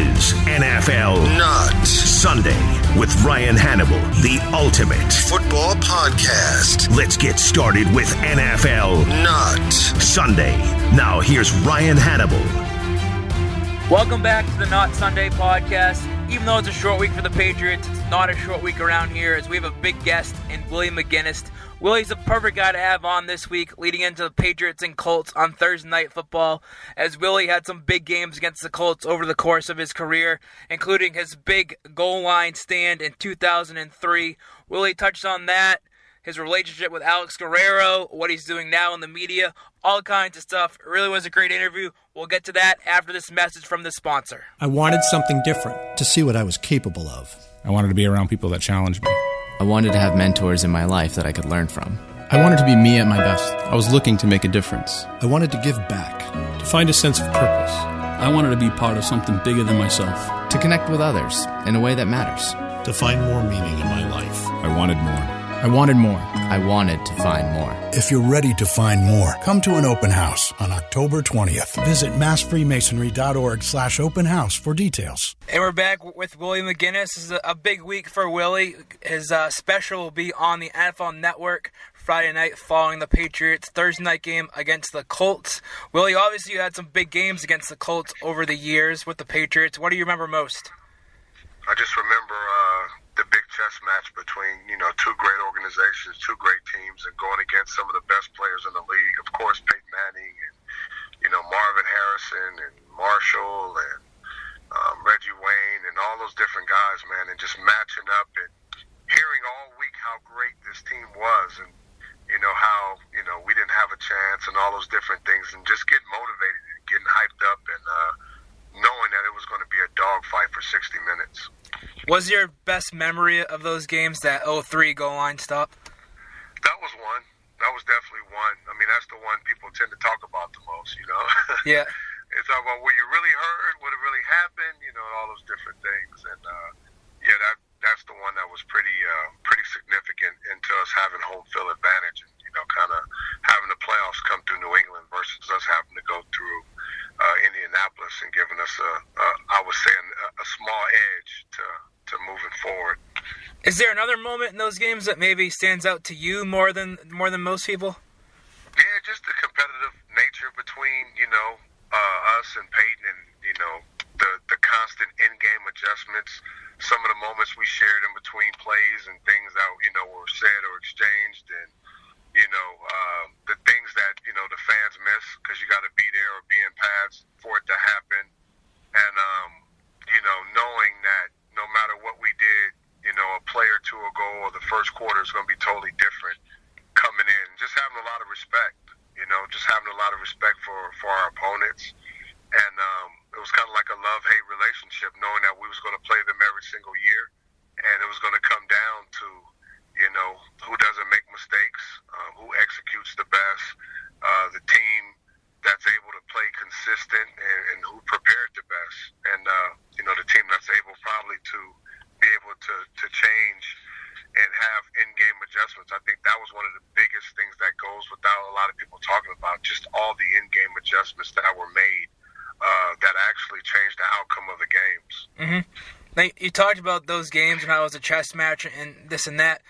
is NFL Not Sunday with Ryan Hannable, the ultimate. Football Podcast. Let's get started with NFL Not Sunday. Now here's Ryan Hannable. Welcome back to the Not Sunday podcast. Even though it's a short week for the Patriots, it's not a short week around here as we have a big guest in William McGinest. Willie's a perfect guy to have on this week, leading into the Patriots and Colts on Thursday Night Football, as Willie had some big games against the Colts over the course of his career, including his big goal line stand in 2003. Willie touched on that, his relationship with Alex Guerrero, what he's doing now in the media, all kinds of stuff. It really was a great interview. We'll get to that after this message from the sponsor. I wanted something different. to see what I was capable of. I wanted to be around people that challenged me. I wanted to have mentors in my life that I could learn from. I wanted to be me at my best. I was looking to make a difference. I wanted to give back. To find a sense of purpose. I wanted to be part of something bigger than myself. To connect with others in a way that matters. To find more meaning in my life. I wanted more. I wanted more. I wanted to find more. If you're ready to find more, come to an open house on October 20th. Visit massfreemasonry.org slash open house for details. And we're back with Willie McGinest. This is a, a big week for Willie. His uh, special will be on the NFL Network Friday night following the Patriots Thursday night game against the Colts. Willie, obviously you had some big games against the Colts over the years with the Patriots. What do you remember most? I just remember uh, the big chess match between you know two great organizations, two great teams, and going against some of the best players in the league. Of course, Peyton Manning and you know Marvin Harrison and Marshall and um, Reggie Wayne and all those different guys, man, and just matching up and hearing all week how great this team was and you know how you know we didn't have a chance and all those different things and just getting motivated and getting hyped up and uh, knowing that it was going to be a dogfight for 60 minutes. Was your best memory of those games that 0-3 goal line stop? That was one. That was definitely one. I mean, that's the one people tend to talk about the most, you know. Yeah. it's about what you really heard, what it really happened, you know, and all those different things. And uh, yeah, that that's the one that was pretty uh, pretty significant into us having home field advantage and you know, kind of having the playoffs come through New England versus us having to go through uh, Indianapolis and giving us a, a I would say a, a small edge to to moving forward. Is there another moment in those games that maybe stands out to you more than more than most people? Yeah, just the competitive nature between you know uh, us and Peyton, and you know the the constant in-game adjustments. Some of the moments we shared in between plays and things that you know were said or exchanged, and you know uh, the things that you know the fans miss because you got to be there or be in pads for it to happen, and um, you know knowing that no matter what we did, you know a play or the first quarter is going to be totally different coming in. Just having a lot of respect, you know, just having a lot of respect for for our opponents, and um, it was kind of like a love hate relationship, knowing that we was going to play them every single year, and it was going to come down to, you know, who doesn't make mistakes, uh, who executes the best, uh, the team that's able to play consistent, and, and who prepared the best, and uh, you know, the team that's able probably to be able to to change and have in-game adjustments. I think that was one of the biggest things that goes without a lot of people talking about. Just all the in-game adjustments that were made uh, that actually changed the outcome of the games. Mm-hmm. Now, you talked about those games and how it was a chess match and this and that.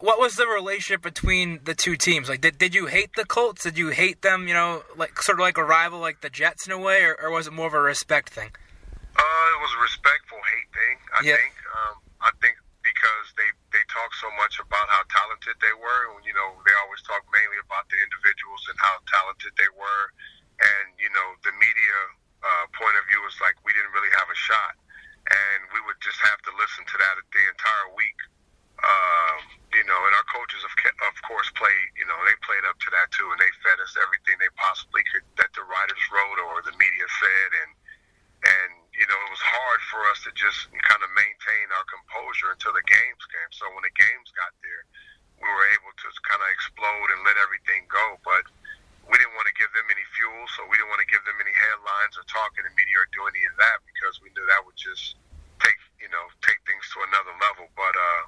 What was the relationship between the two teams? Like, did, did you hate the Colts? Did you hate them? You know, like sort of like a rival, like the Jets in a way, or, or was it more of a respect thing? Uh, it was a respectful hate thing. I Yeah. think. Um, I think because they they talk so much about how talented they were. and, You know, they always talk mainly about the individuals and how talented they were, and you know, the media uh, point of view was like we didn't really have a shot, and we would just have to listen to that the entire week. Um, you know, and our coaches of of course played. You know, they played up to that too, and they fed us everything they possibly could that the writers wrote or the media said, and and you know it was hard for us to just kind of maintain our composure until the games came. So when the games got there, we were able to kind of explode and let everything go. But we didn't want to give them any fuel, so we didn't want to give them any headlines or talk in the media or do any of that because we knew that would just take you know take things to another level. But uh,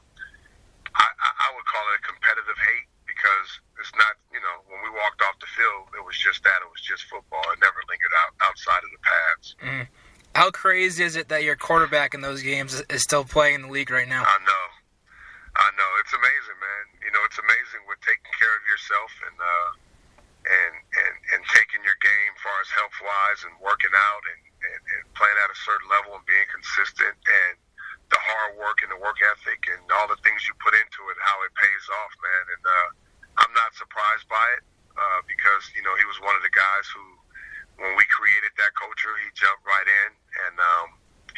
I, I I would call it a competitive hate because it's not you know when we walked off the field it was just that it was just football. It never lingered out outside of the pads. Mm. How crazy is it that your quarterback in those games is still playing in the league right now? I know. I know. It's amazing, man. You know, it's amazing with taking care of yourself and uh, and and and taking your game as far as health wise and working out and, and, and playing at a certain level and being consistent and the hard work and the work ethic and all the things you put into it, how it pays off, man. And uh, I'm not surprised by it uh, because you know he was one of the guys who, when we created that culture, he jumped right in and um,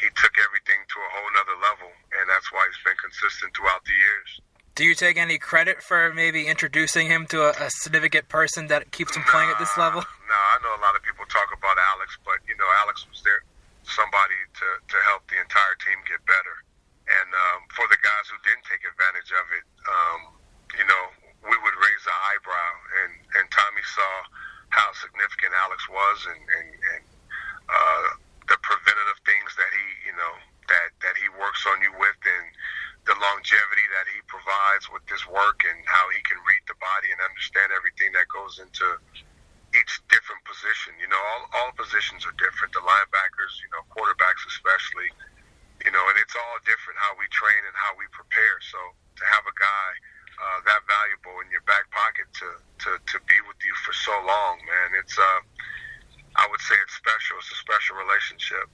he took everything to a whole nother level, and that's why he's been consistent throughout the years. Do you take any credit for maybe introducing him to a, a significant person that keeps him playing at this level? No, I know a lot of people talk about Alex, but you know, Alex was there, somebody to to help the entire team get better. And um, for the guys who didn't take advantage of it, um, you know, we would raise an eyebrow. And and Tommy saw how significant Alex was, and and, and uh, the preventative things that he, you know, that that he works on you with, and the longevity that he provides with this work, and how he can read the body and understand everything that goes into each different position. You know, all all positions are different. The linebackers, you know, quarterbacks especially. You know, and it's all different how we train and how we prepare. So to have a guy uh, that valuable in your back pocket to, to, to be with you for so long, man, it's uh, I would say it's special. It's a special relationship.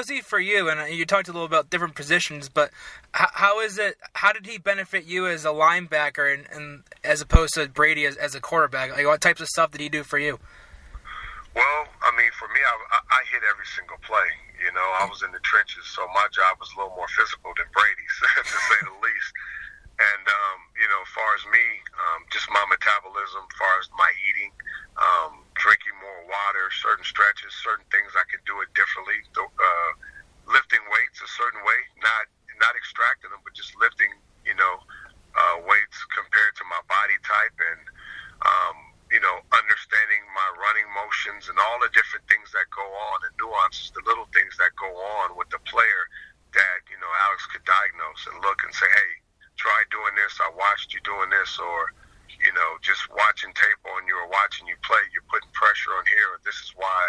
Is he for you? And you talked a little about different positions, but how, how is it? How did he benefit you as a linebacker, and, and as opposed to Brady as, as a quarterback? Like what types of stuff did he do for you? Well, I mean, for me, I, I hit every single play. You know, I was in the trenches, so my job was a little more physical than Brady's, to say the least. And um, you know, as far as me, um, just my metabolism, as far as my eating, um, water, certain stretches, certain things I could do it differently. Uh, lifting weights a certain way, not not extracting them, but just lifting, you know, uh, weights compared to my body type and um, you know, understanding my running motions and all the different things that go on and nuances, the little things that go on with the player that, you know, Alex could diagnose and look and say, hey, try doing this. I watched you doing this. Or, you know, just watching tape on you or watching you play, you're putting pressure on here. This is why,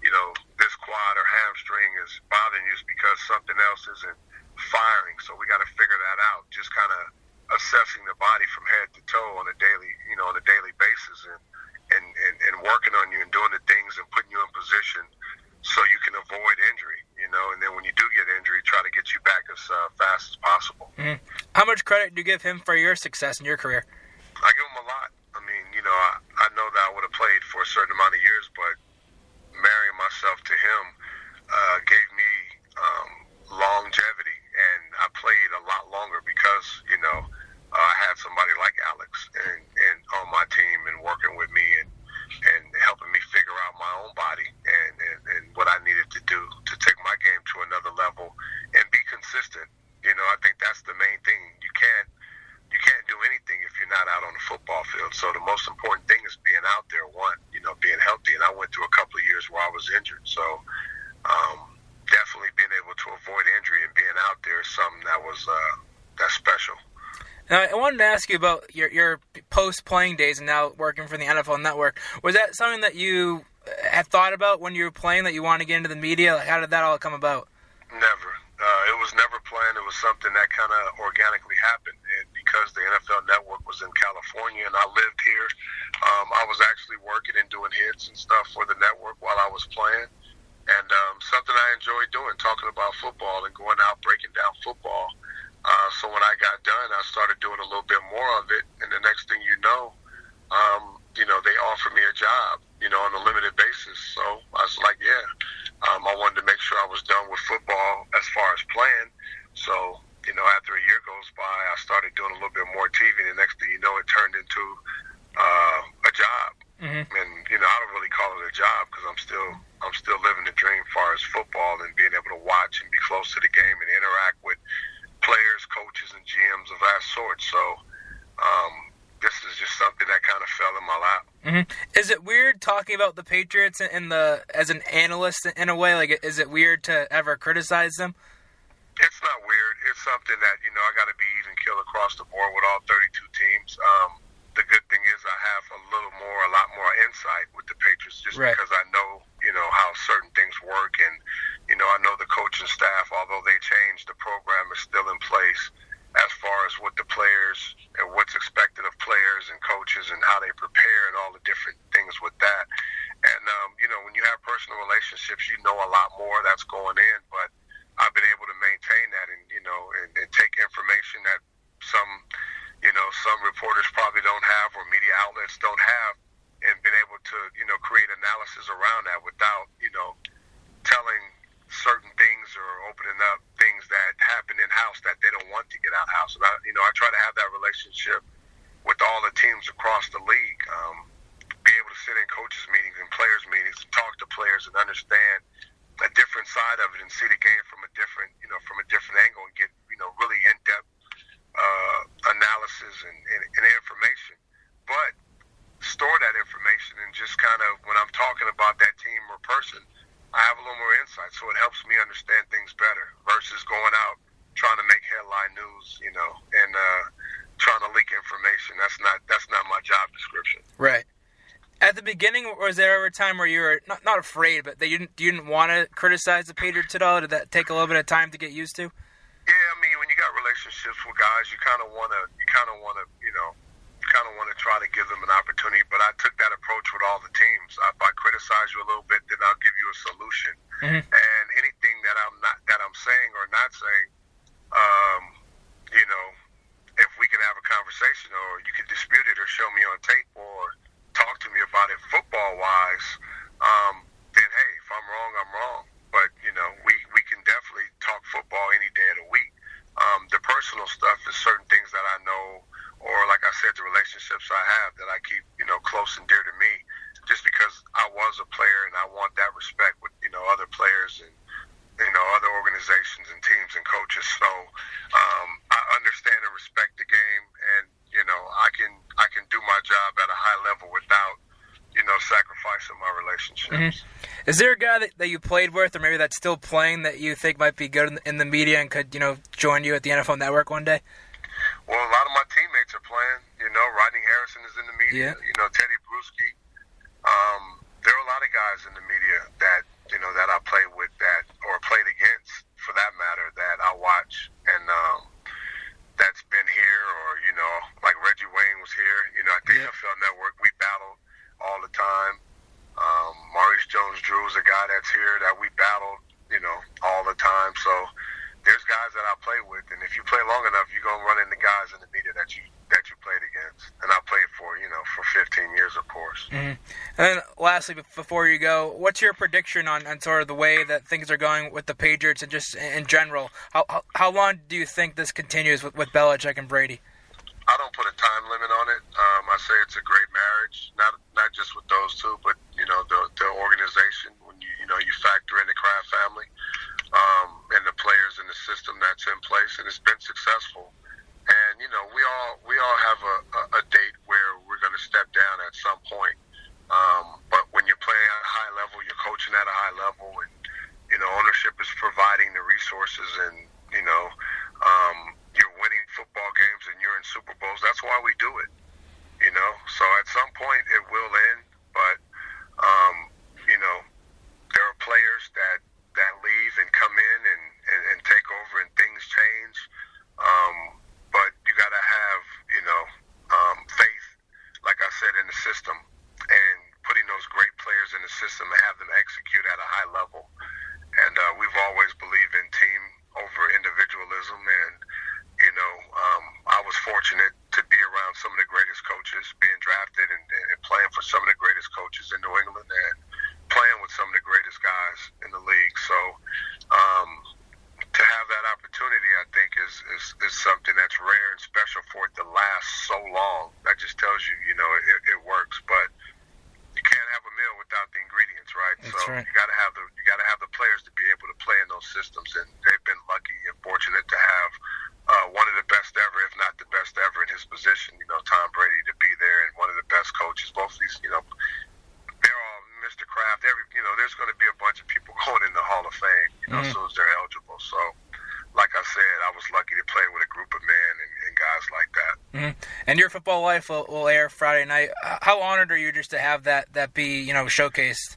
you know, this quad or hamstring is bothering you is because something else isn't firing. So we got to figure that out. Just kind of assessing the body from head to toe on a daily, you know, on a daily basis, and and, and and working on you and doing the things and putting you in position so you can avoid injury, you know. And then when you do get injury, try to get you back as uh, fast as possible. Mm-hmm. How much credit do you give him for your success in your career? I give him a lot. I mean, you know, I, I know that I would have played for certain amount of years, but marrying myself to him uh, gave me um, longevity, and I played a lot longer because you know uh, I had somebody like Alex and, and on my team and working with me and and helping me figure out my own body and, and, and what I needed to do to take my game to another level and be consistent. You know, I think that's the main thing. You can't you can't do anything if you're not out on the football field. So the most important thing is being out there. One, you know, being healthy. And I went through a couple of years where I was injured. So um, definitely being able to avoid injury and being out there is something that was uh, special. Now, I wanted to ask you about your your post playing days and now working for the NFL Network. Was that something that you had thought about when you were playing that you wanted to get into the media? Like, how did that all come about? Never. Uh, it was never planned. It was something that kind of organically happened. And because the NFL Network was in California and I lived here, um, I was actually working and doing hits and stuff for the network while I was playing. And um, something I enjoyed doing, talking about football and going out breaking down football. Uh, so when I got done, I started doing a little bit more of it, and the next thing you know, um, you know, they offered me a job, you know, on a limited basis. So I was like, yeah, um, I wanted to make sure I was done with football as far as playing. So you know, after a year goes by, I started doing a little bit more TV, and the next thing you know, it turned into uh, a job. Mm-hmm. And you know, I don't really call it a job because I'm still I'm still living the dream as far as football and being able to watch and be close to the game and interact with players, coaches, and GMs of that sort. So um, this is just something that kind of fell in my lap. Mm-hmm. Is it weird talking about the Patriots in the as an analyst in a way? Like, is it weird to ever criticize them? It's not weird. It's something that you know I got to be across the board with all 32 teams. Um, the good thing is I have a little more, a lot more insight with the Patriots, just right. because I know you know how certain things work and you know, I know the coaching staff, although they changed, the program is still in place as far as what the players and what's expected of players and coaches and how they prepare and all the different things with that. And um, you know, when you have personal relationships, you know a lot more that's going in. But I've been able to maintain that and you know and, and take information that some you know some reporters probably don't have or media outlets don't have, and been able to you know create analysis around that without you know telling certain things or opening up things that happen in house that they don't want to get out house. And I, you know, I try to have that relationship with all the teams across the league. Um, be able to sit in coaches meetings and players meetings and talk to players and understand a different side of it and see the game from a different, you know, from a different angle and get, you know, really in depth uh, analysis and, and, and information. But store that information and just kind of when I'm talking about that team or person I have a little more insight, so it helps me understand things better versus going out trying to make headline news, you know, and uh, trying to leak information. That's not that's not my job description. Right. At the beginning, was there ever a time where you were not not afraid, but that you didn't you didn't want to criticize the Patriots at all? Did that take a little bit of time to get used to? Yeah, I mean, when you got relationships with guys, you kind of want to you kind of want to you know you kind of want to try to give them an opportunity. But I took that approach with all the teams. If I criticize you a little bit, then I'll give you a solution. Mm-hmm. And anything that I'm not that I'm saying or not saying, um, you know, if we can have a conversation or you can dispute it or show me on tape or talk to me about it football wise, um, then hey, if I'm wrong, I'm wrong. But you know, we we can definitely talk football any day of the week. Um, the personal stuff is certain things that I know or like I said, the relationships I have that I keep, you know, close and dear to me, just because I was a player and I want that respect with, you know, other players and, you know, other organizations and teams and coaches. So um, I understand and respect the game, and you know, I can I can do my job at a high level without, you know, sacrificing my relationships. Mm-hmm. Is there a guy that, that you played with, or maybe that's still playing, that you think might be good in the, in the media and could, you know, join you at the NFL Network one day? Well, a lot of my teammates are playing. You know, Rodney Harrison is in the media. Yeah. You know, Teddy Bruschi. Um, there are a lot of guys in the media that you know that I play with that or played against, for that matter, that I watch and um, that's been here or you know, like Reggie Wayne was here. You know, at the Yeah. NFL Network, we battled all the time. Um, Maurice Jones-Drew is a guy that's here that we battled, you know, all the time. So there's guys that I play with, and if you play long enough, you're gonna run into guys in the media that you that you played against. And I played for you know for 15 years, of course. Mm-hmm. And then, lastly, before you go, what's your prediction on, on sort of the way that things are going with the Patriots and just in general? How how, how long do you think this continues with, with Belichick and Brady? I don't put a time limit on it. Um, I say it's a great marriage, not not just with those two, but you know the the organization. When you you know you factor in the Kraft family um, and the system that's in place, and it's been successful. And you know we all we all have a, a, a date where we're going to step down at some point. Um, but when you're playing at a high level, you're coaching at a high level, and you know ownership is providing the resources, and you know um, you're winning football games and you're in Super Bowls. That's why we do it. You know, so at some point it will end, but um, you know there are players that that leave and come in and, and, and take over, and things change. Um, but you got to have you know um, faith, like I said, in the system and putting those great players in the system and have them execute at a high level. And uh, we've always believed in team over individualism. And, you know, um, I was fortunate to be around some of the greatest coaches, being drafted and, and playing for some of the greatest coaches in New England and playing with some of the greatest guys in the league. So um, to have that opportunity, I think, is, is, is something that's rare and special for it to last so long. That just tells you, you know, it, it works. But you can't have a meal without the ingredients, right? That's so right. you got to have the you got to have the players to be able to play in those systems, and they've been lucky and fortunate to have uh, one of the best ever, if not the best ever, in his position. You know, Tom Brady to be there, and one of the best coaches. Both these, you know, they're all Mr. Kraft. Every you know, there's going to be a bunch of people going in the Hall of Fame. You know, Mhm. as soon as they're eligible. So, like I said, I was lucky to play with a group of men and, and guys like that. Mm-hmm. And your football life will, will air Friday night. Uh, How honored are you just to have that that be you know showcased?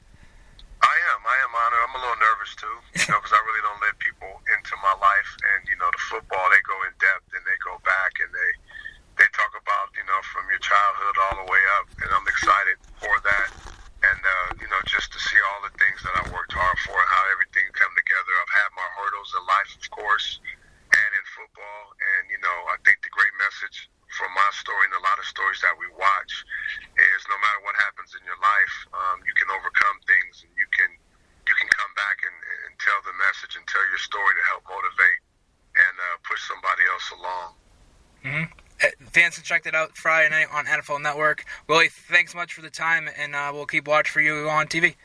chance to check that out Friday night on NFL Network. Willie, thanks much for the time, and uh, we'll keep watch for you on TV.